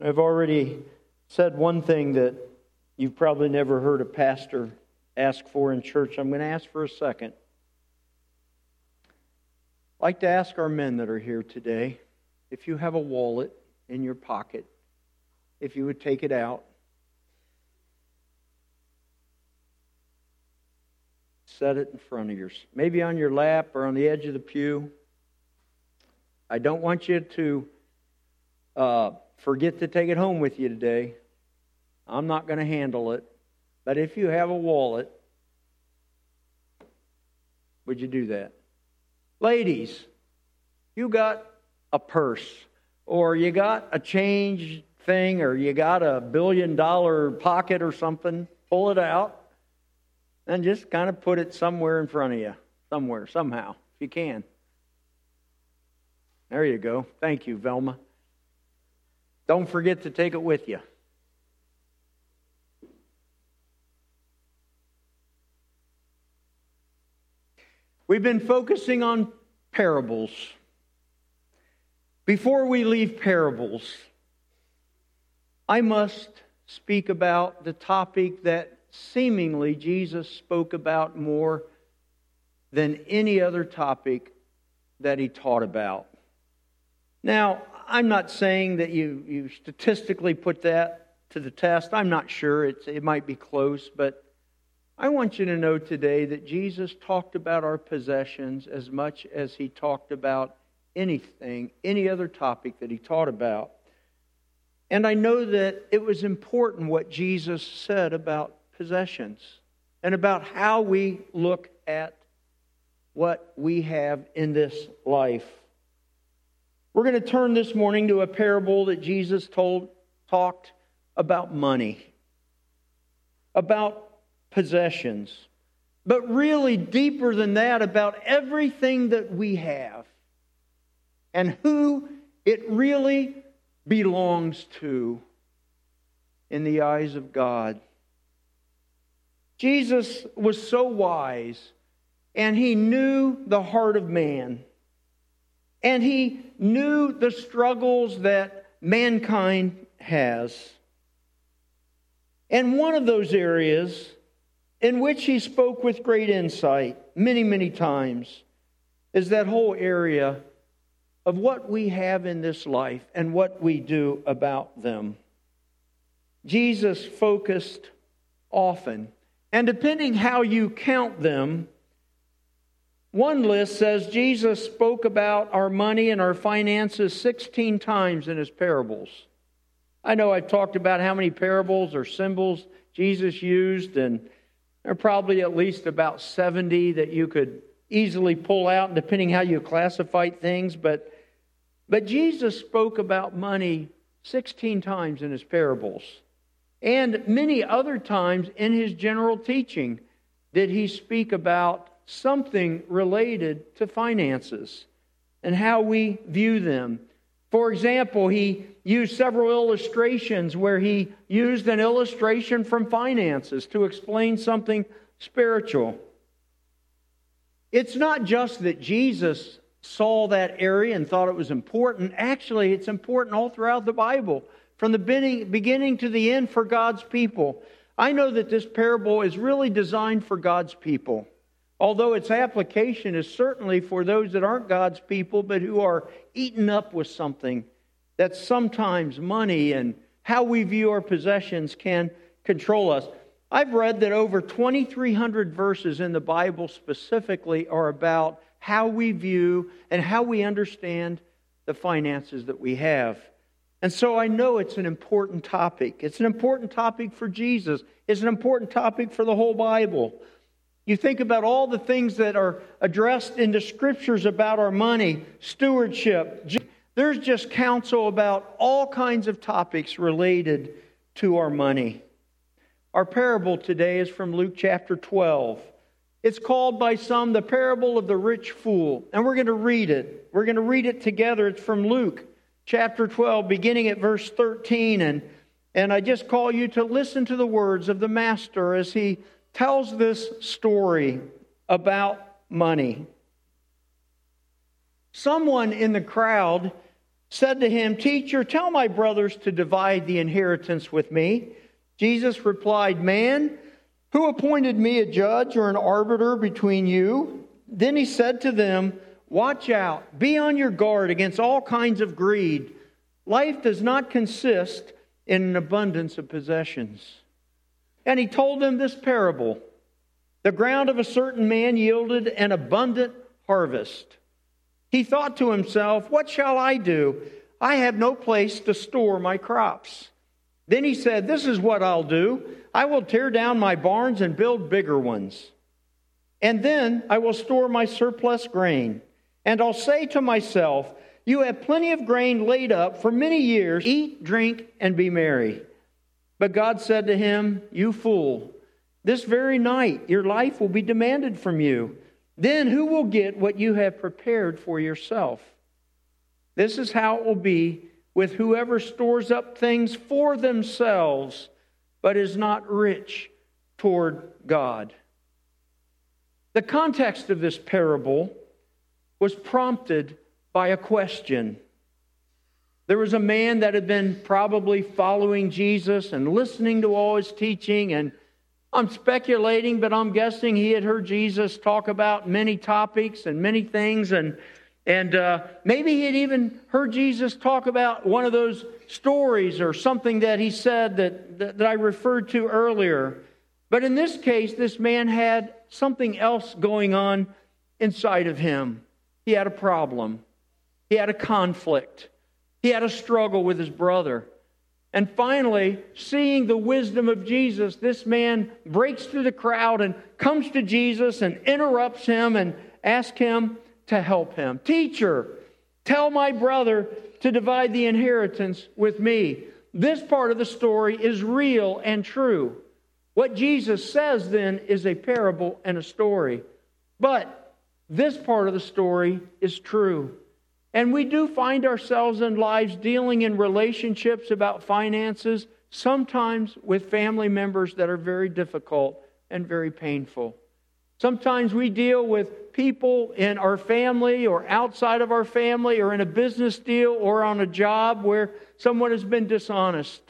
I've already said one thing that you've probably never heard a pastor ask for in church. I'm going to ask for a second. I'd like to ask our men that are here today if you have a wallet in your pocket, if you would take it out. Set it in front of yours, maybe on your lap or on the edge of the pew. I don't want you to uh, forget to take it home with you today. I'm not going to handle it. But if you have a wallet, would you do that? Ladies, you got a purse, or you got a change thing, or you got a billion dollar pocket or something, pull it out and just kind of put it somewhere in front of you, somewhere, somehow, if you can. There you go. Thank you, Velma. Don't forget to take it with you. We've been focusing on parables. Before we leave parables, I must speak about the topic that seemingly Jesus spoke about more than any other topic that he taught about. Now, I'm not saying that you, you statistically put that to the test. I'm not sure. It's, it might be close, but I want you to know today that Jesus talked about our possessions as much as he talked about anything, any other topic that he taught about. And I know that it was important what Jesus said about possessions and about how we look at what we have in this life. We're going to turn this morning to a parable that Jesus told talked about money, about possessions, but really deeper than that about everything that we have and who it really belongs to in the eyes of God. Jesus was so wise and he knew the heart of man. And he knew the struggles that mankind has. And one of those areas in which he spoke with great insight many, many times is that whole area of what we have in this life and what we do about them. Jesus focused often, and depending how you count them, one list says Jesus spoke about our money and our finances 16 times in his parables. I know I've talked about how many parables or symbols Jesus used, and there are probably at least about 70 that you could easily pull out, depending how you classify things. But, but Jesus spoke about money 16 times in his parables. And many other times in his general teaching did he speak about something related to finances and how we view them. For example, he used several illustrations where he used an illustration from finances to explain something spiritual. It's not just that Jesus saw that area and thought it was important. Actually, it's important all throughout the Bible, from the beginning to the end for God's people. I know that this parable is really designed for God's people although its application is certainly for those that aren't God's people, but who are eaten up with something that sometimes money and how we view our possessions can control us. I've read that over 2,300 verses in the Bible specifically are about how we view and how we understand the finances that we have. And so I know it's an important topic. It's an important topic for Jesus. It's an important topic for the whole Bible. You think about all the things that are addressed in the scriptures about our money, stewardship. There's just counsel about all kinds of topics related to our money. Our parable today is from Luke chapter 12. It's called by some the parable of the rich fool. And we're going to read it. We're going to read it together. It's from Luke chapter 12, beginning at verse 13. And, and I just call you to listen to the words of the Master as he tells this story about money. Someone in the crowd said to him, Teacher, tell my brothers to divide the inheritance with me. Jesus replied, Man, who appointed me a judge or an arbiter between you? Then he said to them, Watch out, be on your guard against all kinds of greed. Life does not consist in an abundance of possessions. And he told them this parable The ground of a certain man yielded an abundant harvest. He thought to himself, What shall I do? I have no place to store my crops. Then he said, This is what I'll do. I will tear down my barns and build bigger ones. And then I will store my surplus grain. And I'll say to myself, You have plenty of grain laid up for many years. Eat, drink, and be merry. But God said to him, You fool, this very night your life will be demanded from you. Then who will get what you have prepared for yourself? This is how it will be with whoever stores up things for themselves, but is not rich toward God. The context of this parable was prompted by a question. There was a man that had been probably following Jesus and listening to all his teaching and I'm speculating, but I'm guessing he had heard Jesus talk about many topics and many things, and and uh, maybe he had even heard Jesus talk about one of those stories or something that he said that, that, that I referred to earlier. But in this case, this man had something else going on inside of him. He had a problem. He had a conflict. He had a struggle with his brother. And finally, seeing the wisdom of Jesus, this man breaks through the crowd and comes to Jesus and interrupts him and asks him to help him. Teacher, tell my brother to divide the inheritance with me. This part of the story is real and true. What Jesus says then is a parable and a story. But this part of the story is true. And we do find ourselves in lives dealing in relationships about finances, sometimes with family members that are very difficult and very painful. Sometimes we deal with people in our family or outside of our family or in a business deal or on a job where someone has been dishonest.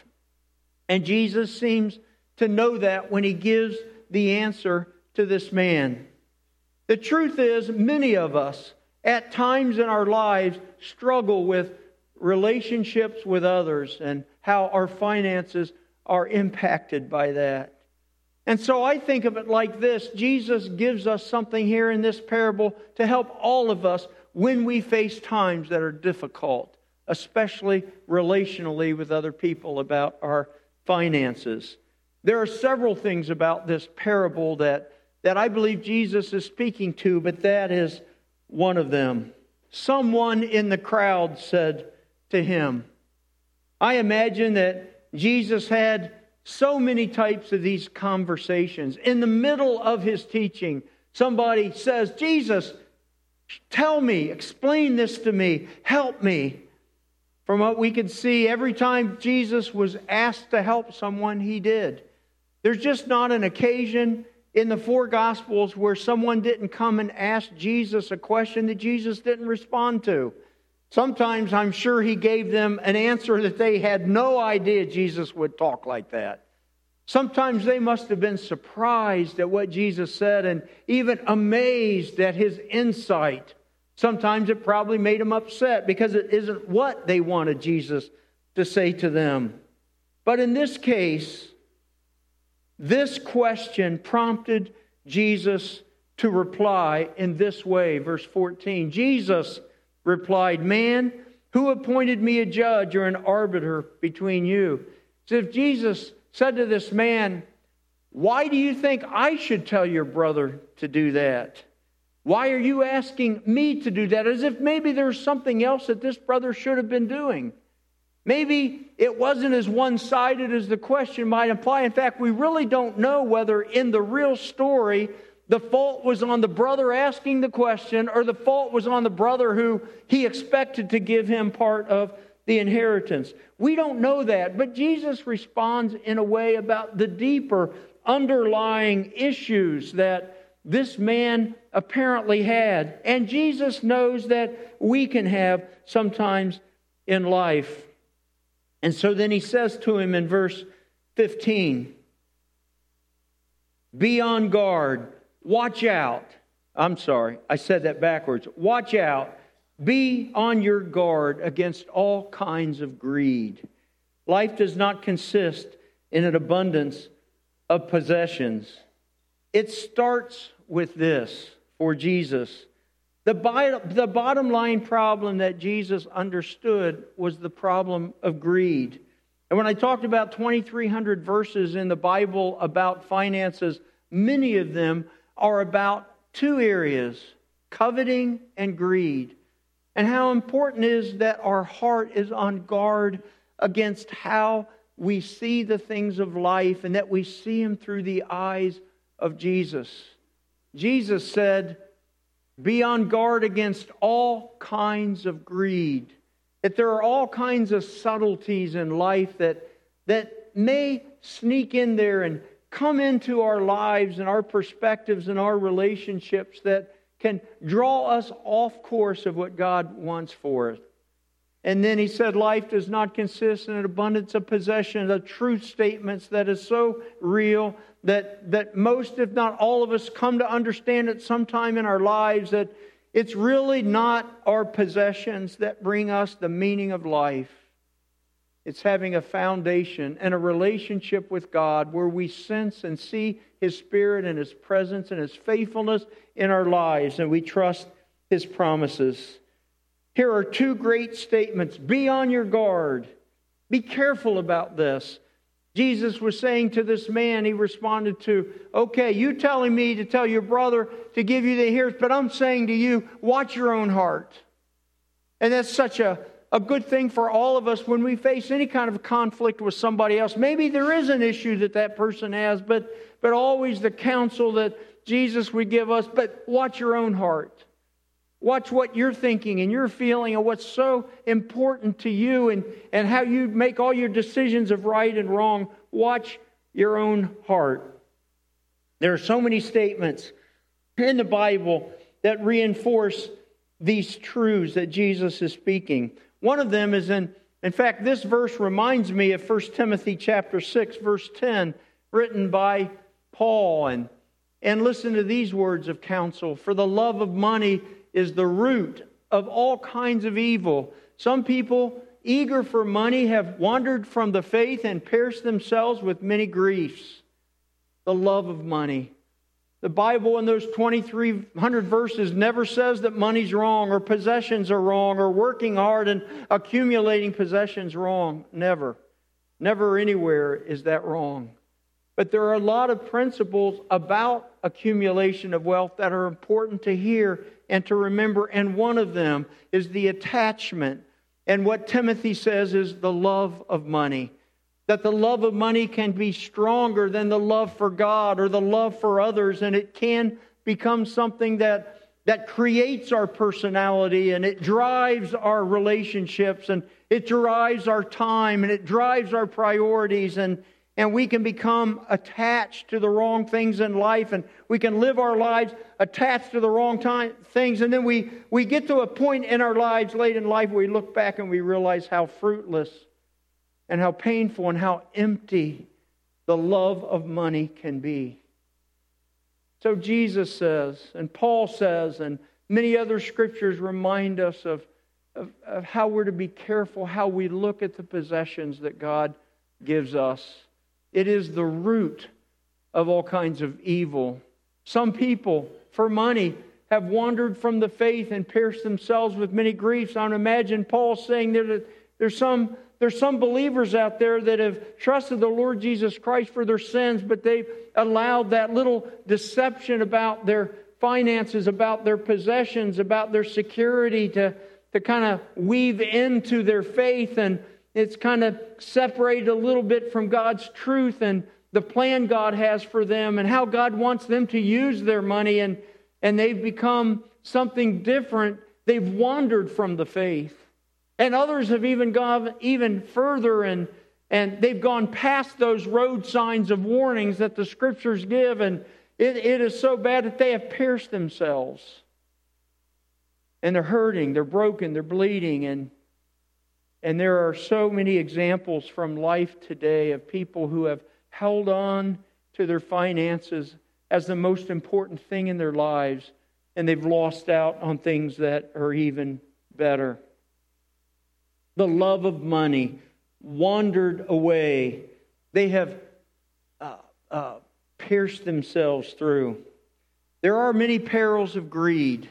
And Jesus seems to know that when he gives the answer to this man. The truth is, many of us at times in our lives struggle with relationships with others and how our finances are impacted by that. And so I think of it like this Jesus gives us something here in this parable to help all of us when we face times that are difficult, especially relationally with other people about our finances. There are several things about this parable that, that I believe Jesus is speaking to, but that is one of them. Someone in the crowd said to him, I imagine that Jesus had so many types of these conversations. In the middle of his teaching, somebody says, Jesus, tell me, explain this to me, help me. From what we can see, every time Jesus was asked to help someone, he did. There's just not an occasion in the four Gospels where someone didn't come and ask Jesus a question that Jesus didn't respond to. Sometimes I'm sure he gave them an answer that they had no idea Jesus would talk like that. Sometimes they must have been surprised at what Jesus said and even amazed at his insight. Sometimes it probably made them upset because it isn't what they wanted Jesus to say to them. But in this case, this question prompted Jesus to reply in this way. Verse 14 Jesus replied, Man, who appointed me a judge or an arbiter between you? So if Jesus said to this man, Why do you think I should tell your brother to do that? Why are you asking me to do that? As if maybe there's something else that this brother should have been doing. Maybe it wasn't as one sided as the question might imply. In fact, we really don't know whether in the real story the fault was on the brother asking the question or the fault was on the brother who he expected to give him part of the inheritance. We don't know that, but Jesus responds in a way about the deeper underlying issues that this man apparently had. And Jesus knows that we can have sometimes in life. And so then he says to him in verse 15 Be on guard, watch out. I'm sorry, I said that backwards. Watch out, be on your guard against all kinds of greed. Life does not consist in an abundance of possessions. It starts with this for Jesus. The, the bottom line problem that Jesus understood was the problem of greed. And when I talked about 2,300 verses in the Bible about finances, many of them are about two areas coveting and greed. And how important is that our heart is on guard against how we see the things of life and that we see them through the eyes of Jesus. Jesus said, Be on guard against all kinds of greed. That there are all kinds of subtleties in life that, that may sneak in there and come into our lives and our perspectives and our relationships that can draw us off course of what God wants for us. And then he said, Life does not consist in an abundance of possessions, of truth statements that is so real that, that most, if not all of us, come to understand at some time in our lives that it's really not our possessions that bring us the meaning of life. It's having a foundation and a relationship with God where we sense and see His Spirit and His presence and His faithfulness in our lives, and we trust His promises. Here are two great statements Be on your guard. Be careful about this. Jesus was saying to this man, he responded to, Okay, you telling me to tell your brother to give you the ears, but I'm saying to you, watch your own heart. And that's such a, a good thing for all of us when we face any kind of conflict with somebody else. Maybe there is an issue that that person has, but, but always the counsel that Jesus would give us, but watch your own heart. Watch what you're thinking and you're feeling and what's so important to you and, and how you make all your decisions of right and wrong. Watch your own heart. There are so many statements in the Bible that reinforce these truths that Jesus is speaking. One of them is in, in fact, this verse reminds me of 1 Timothy chapter 6, verse 10, written by Paul. And, and listen to these words of counsel. For the love of money is the root of all kinds of evil. Some people, eager for money, have wandered from the faith and pierced themselves with many griefs. The love of money. The Bible in those 2,300 verses never says that money's wrong or possessions are wrong or working hard and accumulating possessions wrong. Never. Never anywhere is that wrong. But there are a lot of principles about accumulation of wealth that are important to hear and to remember. And one of them is the attachment. And what Timothy says is the love of money. That the love of money can be stronger than the love for God or the love for others, and it can become something that, that creates our personality and it drives our relationships and it drives our time and it drives our priorities and and we can become attached to the wrong things in life and we can live our lives attached to the wrong time, things. And then we, we get to a point in our lives late in life where we look back and we realize how fruitless and how painful and how empty the love of money can be. So jesus says and paul says and many other scriptures remind us of, of, of how we're to be careful how we look at the possessions that god gives us it is the root of all kinds of evil. Some people, for money, have wandered from the faith and pierced themselves with many griefs. I imagine Paul saying that there's some, there's some believers out there that have trusted the Lord Jesus Christ for their sins, but they've allowed that little deception about their finances, about their possessions, about their security to, to kind of weave into their faith and it's kind of separated a little bit from God's truth and the plan God has for them and how God wants them to use their money, and, and they've become something different. They've wandered from the faith. And others have even gone even further and, and they've gone past those road signs of warnings that the scriptures give, and it, it is so bad that they have pierced themselves. And they're hurting, they're broken, they're bleeding, and And there are so many examples from life today of people who have held on to their finances as the most important thing in their lives, and they've lost out on things that are even better. The love of money wandered away. They have uh, uh, pierced themselves through. There are many perils of greed.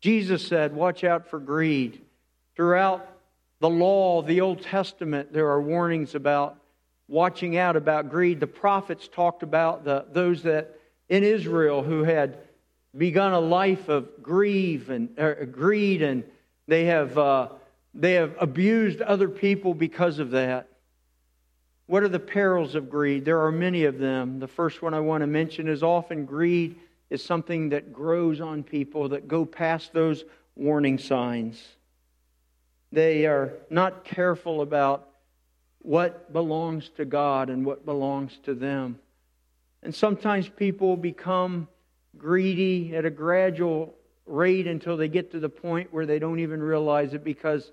Jesus said, Watch out for greed. Throughout the law, the Old Testament, there are warnings about watching out about greed. The prophets talked about the, those that in Israel who had begun a life of and uh, greed, and they have uh, they have abused other people because of that. What are the perils of greed? There are many of them. The first one I want to mention is often greed is something that grows on people that go past those warning signs. They are not careful about what belongs to God and what belongs to them. And sometimes people become greedy at a gradual rate until they get to the point where they don't even realize it because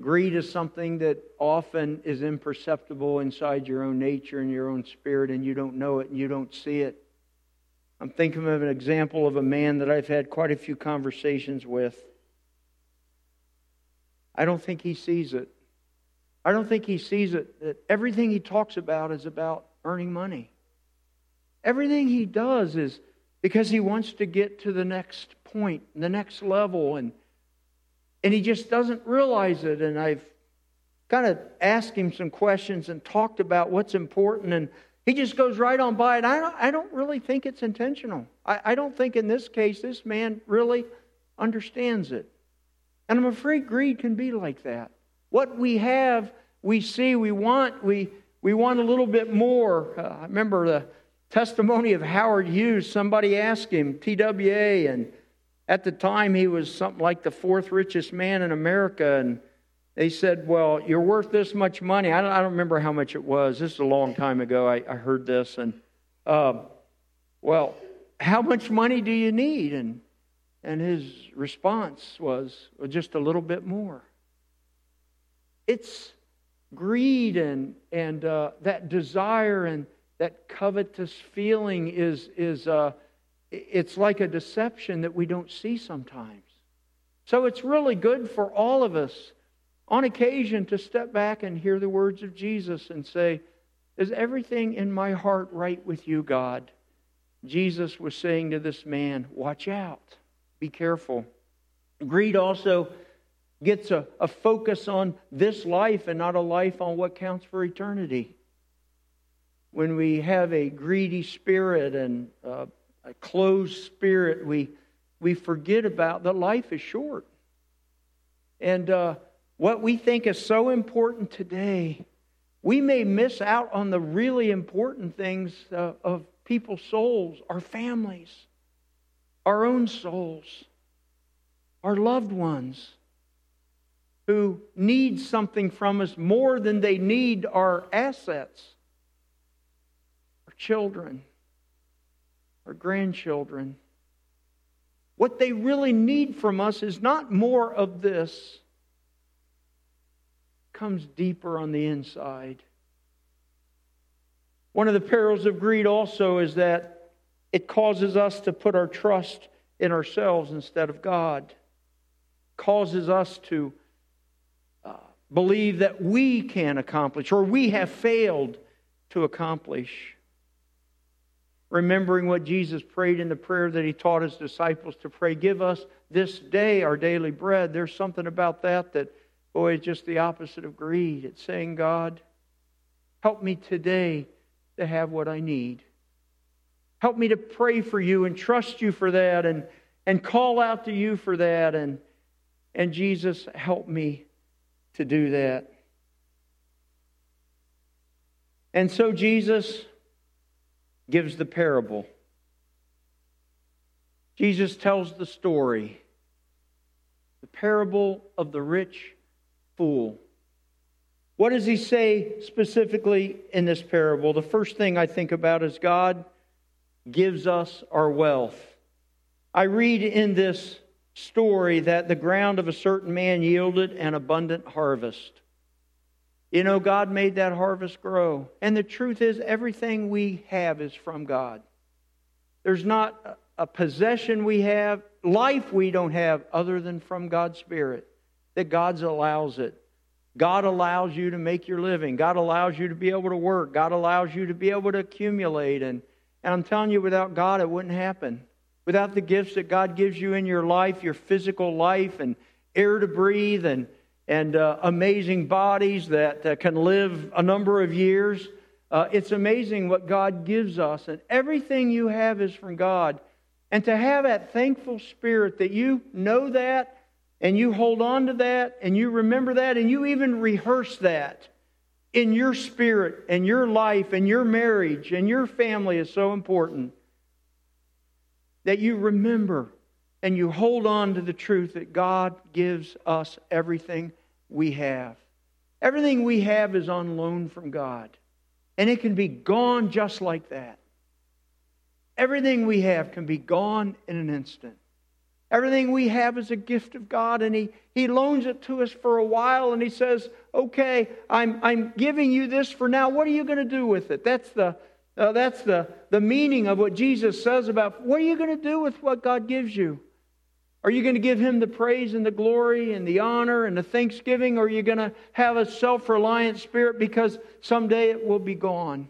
greed is something that often is imperceptible inside your own nature and your own spirit, and you don't know it and you don't see it. I'm thinking of an example of a man that I've had quite a few conversations with. I don't think he sees it. I don't think he sees it that everything he talks about is about earning money. Everything he does is because he wants to get to the next point, the next level, and and he just doesn't realize it. And I've kind of asked him some questions and talked about what's important, and he just goes right on by it. I don't, I don't really think it's intentional. I, I don't think in this case this man really understands it. And I'm afraid greed can be like that. What we have, we see, we want, we, we want a little bit more. Uh, I remember the testimony of Howard Hughes. Somebody asked him, TWA, and at the time he was something like the fourth richest man in America. And they said, Well, you're worth this much money. I don't, I don't remember how much it was. This is a long time ago. I, I heard this. And, uh, well, how much money do you need? And, and his response was, Just a little bit more. It's greed and, and uh, that desire and that covetous feeling is, is uh, it's like a deception that we don't see sometimes. So it's really good for all of us on occasion to step back and hear the words of Jesus and say, Is everything in my heart right with you, God? Jesus was saying to this man, Watch out, be careful. Greed also gets a, a focus on this life and not a life on what counts for eternity. When we have a greedy spirit and uh, a closed spirit, we, we forget about that life is short. And uh, what we think is so important today, we may miss out on the really important things uh, of people's souls, our families, our own souls, our loved ones who need something from us more than they need our assets, our children, our grandchildren. What they really need from us is not more of this comes deeper on the inside. One of the perils of greed also is that it causes us to put our trust in ourselves instead of God. Causes us to uh, believe that we can accomplish or we have failed to accomplish. Remembering what Jesus prayed in the prayer that he taught his disciples to pray, give us this day our daily bread. There's something about that that Boy, it's just the opposite of greed. It's saying, God, help me today to have what I need. Help me to pray for you and trust you for that and, and call out to you for that. And, and Jesus, help me to do that. And so Jesus gives the parable. Jesus tells the story the parable of the rich fool. What does he say specifically in this parable? The first thing I think about is God gives us our wealth. I read in this story that the ground of a certain man yielded an abundant harvest. You know, God made that harvest grow. And the truth is, everything we have is from God. There's not a possession we have, life we don't have, other than from God's Spirit, that God allows it. God allows you to make your living. God allows you to be able to work. God allows you to be able to accumulate. And, and I'm telling you, without God, it wouldn't happen. Without the gifts that God gives you in your life, your physical life, and air to breathe, and and uh, amazing bodies that uh, can live a number of years. Uh, it's amazing what God gives us, and everything you have is from God. And to have that thankful spirit that you know that, and you hold on to that, and you remember that, and you even rehearse that in your spirit and your life and your marriage and your family is so important. That you remember and you hold on to the truth that God gives us everything we have. Everything we have is on loan from God, and it can be gone just like that. Everything we have can be gone in an instant. Everything we have is a gift of God, and He, he loans it to us for a while, and He says, Okay, I'm, I'm giving you this for now. What are you going to do with it? That's the, uh, that's the, the meaning of what Jesus says about what are you going to do with what God gives you? Are you going to give him the praise and the glory and the honor and the thanksgiving? Or are you going to have a self reliant spirit because someday it will be gone?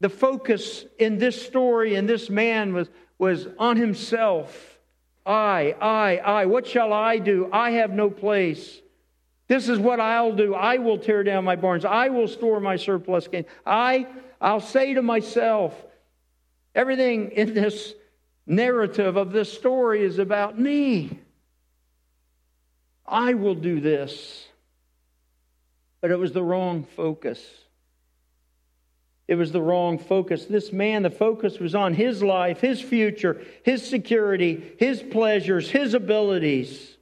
The focus in this story and this man was, was on himself. I, I, I. What shall I do? I have no place. This is what I'll do. I will tear down my barns. I will store my surplus gain. I, I'll say to myself, everything in this narrative of this story is about me. I will do this. But it was the wrong focus. It was the wrong focus. This man, the focus was on his life, his future, his security, his pleasures, his abilities.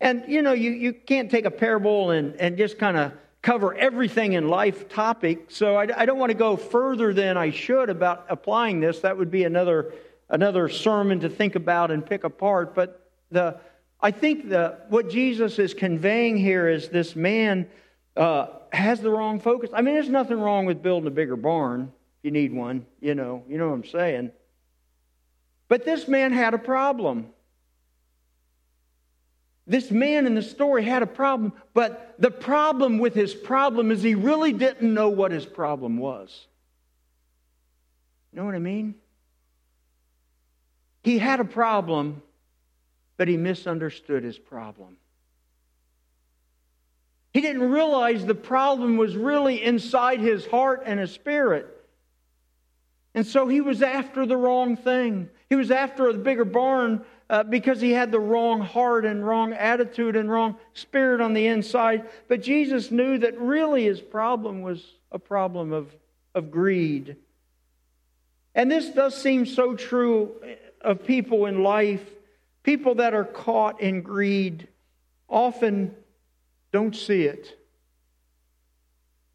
And you know, you, you can't take a parable and, and just kind of cover everything in life topic. So I, I don't want to go further than I should about applying this. That would be another another sermon to think about and pick apart. But the, I think the, what Jesus is conveying here is this man uh, has the wrong focus. I mean, there's nothing wrong with building a bigger barn if you need one, you know, you know what I'm saying. But this man had a problem. This man in the story had a problem, but the problem with his problem is he really didn't know what his problem was. You know what I mean? He had a problem, but he misunderstood his problem. He didn't realize the problem was really inside his heart and his spirit. And so he was after the wrong thing. He was after a bigger barn uh, because he had the wrong heart and wrong attitude and wrong spirit on the inside. But Jesus knew that really his problem was a problem of, of greed. And this does seem so true of people in life, people that are caught in greed, often don't see it.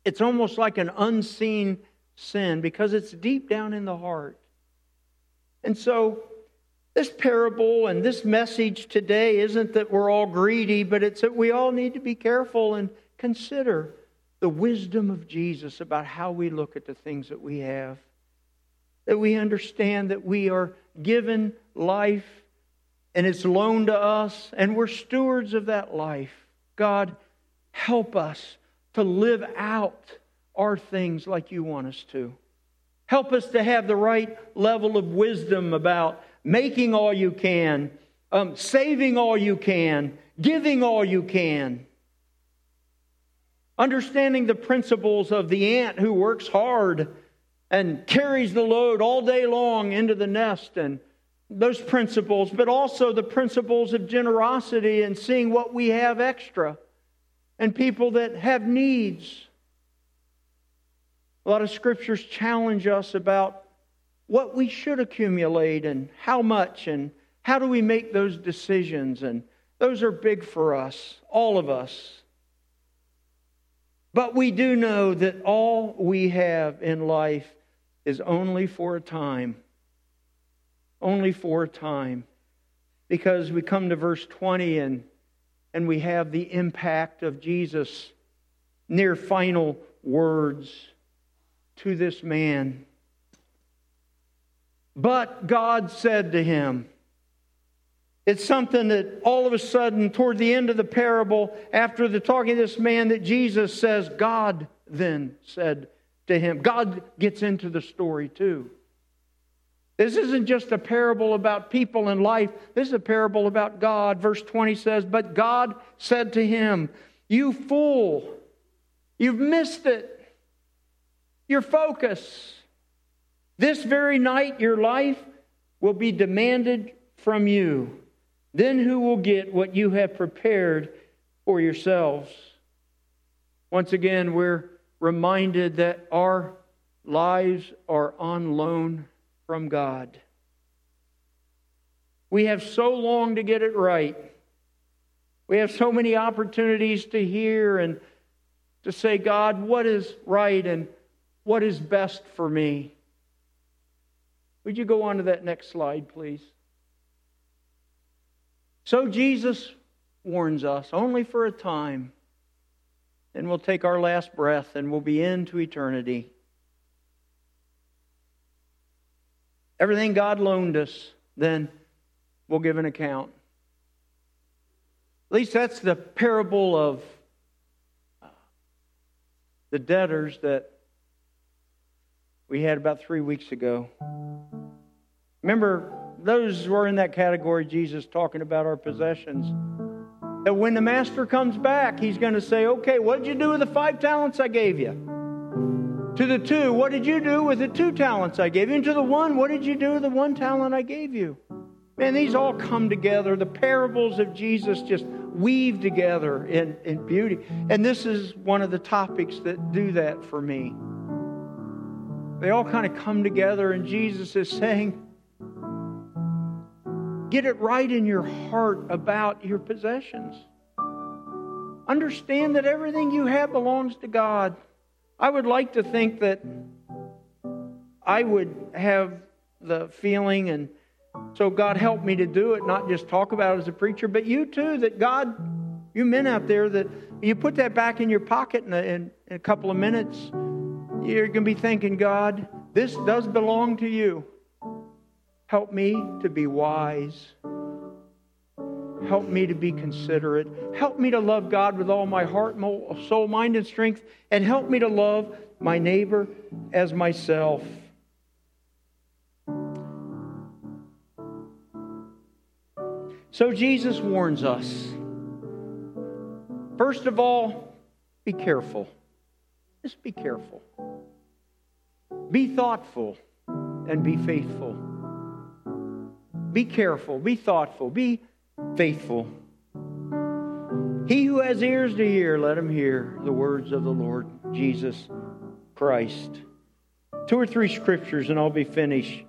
It's almost like an unseen sin because it's deep down in the heart. And so, this parable and this message today isn't that we're all greedy, but it's that we all need to be careful and consider the wisdom of Jesus about how we look at the things that we have that we understand that we are given life and it's loaned to us and we're stewards of that life. God, help us to live out our things like you want us to. Help us to have the right level of wisdom about making all you can, um, saving all you can, giving all you can. Understanding the principles of the ant who works hard and carries the load all day long into the nest and those principles, but also the principles of generosity and seeing what we have extra and people that have needs. A lot of scriptures challenge us about what we should accumulate and how much and how do we make those decisions. And those are big for us, all of us. But we do know that all we have in life is only for a time. Only for a time. Because we come to verse 20 and and we have the impact of Jesus' near final words to this man. But God said to him, it's something that all of a sudden, toward the end of the parable, after the talking to this man, that Jesus says, God then said to him. God gets into the story too. This isn't just a parable about people and life. This is a parable about God. Verse 20 says, But God said to him, You fool, you've missed it. Your focus. This very night, your life will be demanded from you. Then who will get what you have prepared for yourselves? Once again, we're reminded that our lives are on loan from God. We have so long to get it right. We have so many opportunities to hear and to say, God, what is right and what is best for me? Would you go on to that next slide, please? So Jesus warns us only for a time. Then we'll take our last breath and we'll be into eternity. Everything God loaned us, then we'll give an account. At least that's the parable of uh, the debtors that we had about three weeks ago. Remember, those were in that category, Jesus talking about our possessions. That when the master comes back, he's going to say, Okay, what did you do with the five talents I gave you? To the two, what did you do with the two talents I gave you? And to the one, what did you do with the one talent I gave you? Man, these all come together. The parables of Jesus just weave together in, in beauty. And this is one of the topics that do that for me. They all kind of come together, and Jesus is saying, Get it right in your heart about your possessions. Understand that everything you have belongs to God. I would like to think that I would have the feeling, and so God help me to do it, not just talk about it as a preacher, but you too, that God, you men out there, that you put that back in your pocket in a, in a couple of minutes, you're going to be thinking, God, this does belong to you. Help me to be wise. Help me to be considerate. Help me to love God with all my heart, soul, mind, and strength. And help me to love my neighbor as myself. So Jesus warns us. First of all, be careful. Just be careful. Be thoughtful and be faithful. Be careful, be thoughtful, be faithful. He who has ears to hear, let him hear the words of the Lord Jesus Christ. Two or three scriptures, and I'll be finished.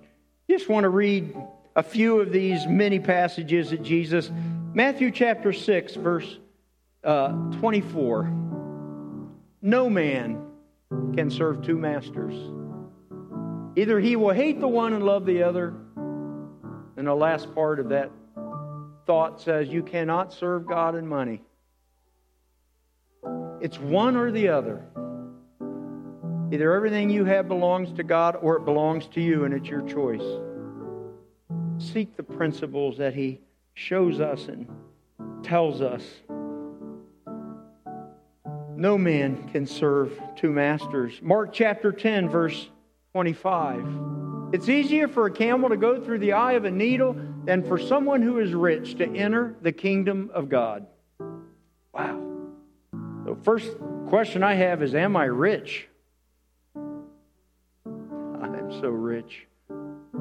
Just want to read a few of these many passages that Jesus, Matthew chapter 6, verse uh, 24. No man can serve two masters. Either he will hate the one and love the other, and the last part of that thought says you cannot serve God and money. It's one or the other. Either everything you have belongs to God or it belongs to you, and it's your choice. Seek the principles that He shows us and tells us. No man can serve two masters. Mark chapter 10, verse 25. It's easier for a camel to go through the eye of a needle than for someone who is rich to enter the kingdom of God. Wow. The first question I have is Am I rich? I'm so rich.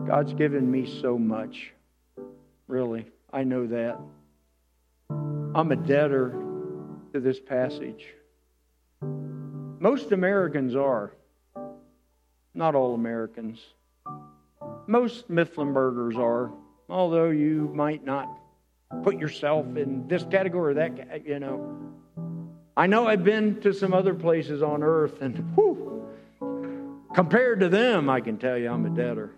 God's given me so much. Really, I know that. I'm a debtor to this passage. Most Americans are. Not all Americans. Most Mifflinburgers are, although you might not put yourself in this category or that, you know. I know I've been to some other places on earth, and whew, compared to them, I can tell you I'm a debtor.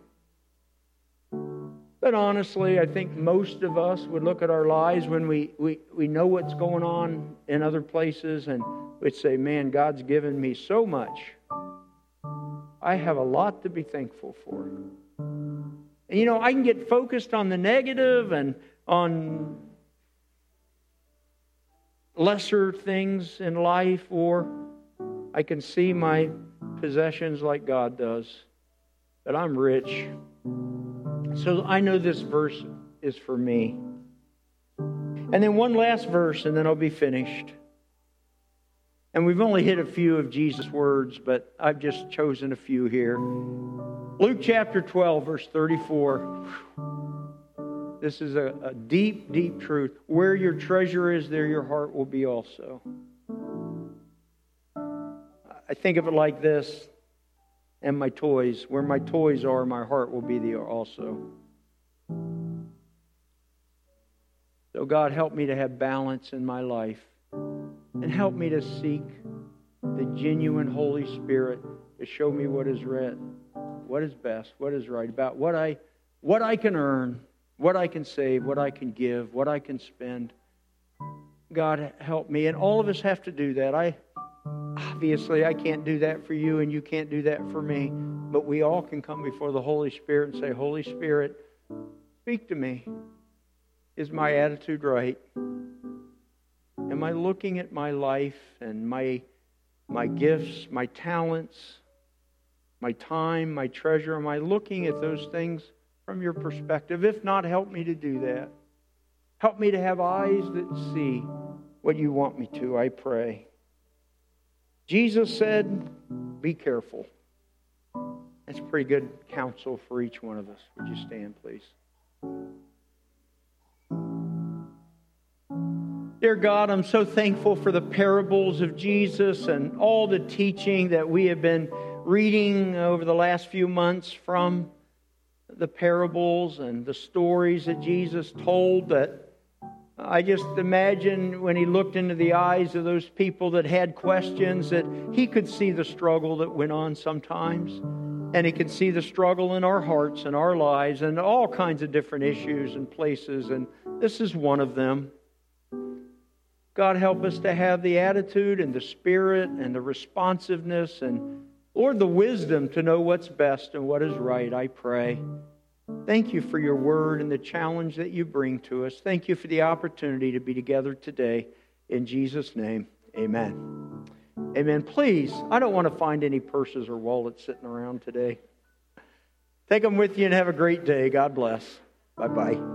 But honestly, I think most of us would look at our lives when we, we, we know what's going on in other places and we'd say, Man, God's given me so much. I have a lot to be thankful for. You know, I can get focused on the negative and on lesser things in life, or I can see my possessions like God does, that I'm rich. So I know this verse is for me. And then one last verse, and then I'll be finished. And we've only hit a few of Jesus' words, but I've just chosen a few here. Luke chapter 12, verse 34. This is a, a, deep, deep truth. Where your treasure is, there your heart will be also. I think of it like this and my toys. Where my toys are, my heart will be there also. So, God, help me to have balance in my life and help me to seek the genuine Holy Spirit to show me what is right, what is best, what is right, about what I, what I can earn, what I can save, what I can give, what I can spend. God, help me. And all of us have to do that. I obviously I can't do that for you and you can't do that for me, but we all can come before the Holy Spirit and say, "Holy Spirit, speak to me. Is my attitude right? Am I looking at my life and my my gifts, my talents, my time, my treasure? Am I looking at those things from your perspective? If not, help me to do that. Help me to have eyes that see what you want me to, I pray. Jesus said, Be careful. That's pretty good counsel for each one of us. Would you stand, please? Dear God, I'm so thankful for the parables of Jesus and all the teaching that we have been reading over the last few months from the parables and the stories that Jesus told that I just imagine when he looked into the eyes of those people that had questions that he could see the struggle that went on sometimes. And he could see the struggle in our hearts and our lives and all kinds of different issues and places. And this is one of them. God, help us to have the attitude and the spirit and the responsiveness and, Lord, the wisdom to know what's best and what is right, I pray. Thank you for your word and the challenge that you bring to us. Thank you for the opportunity to be together today. In Jesus' name, amen. Amen. Please, I don't want to find any purses or wallets sitting around today. Take them with you and have a great day. God bless. Bye bye.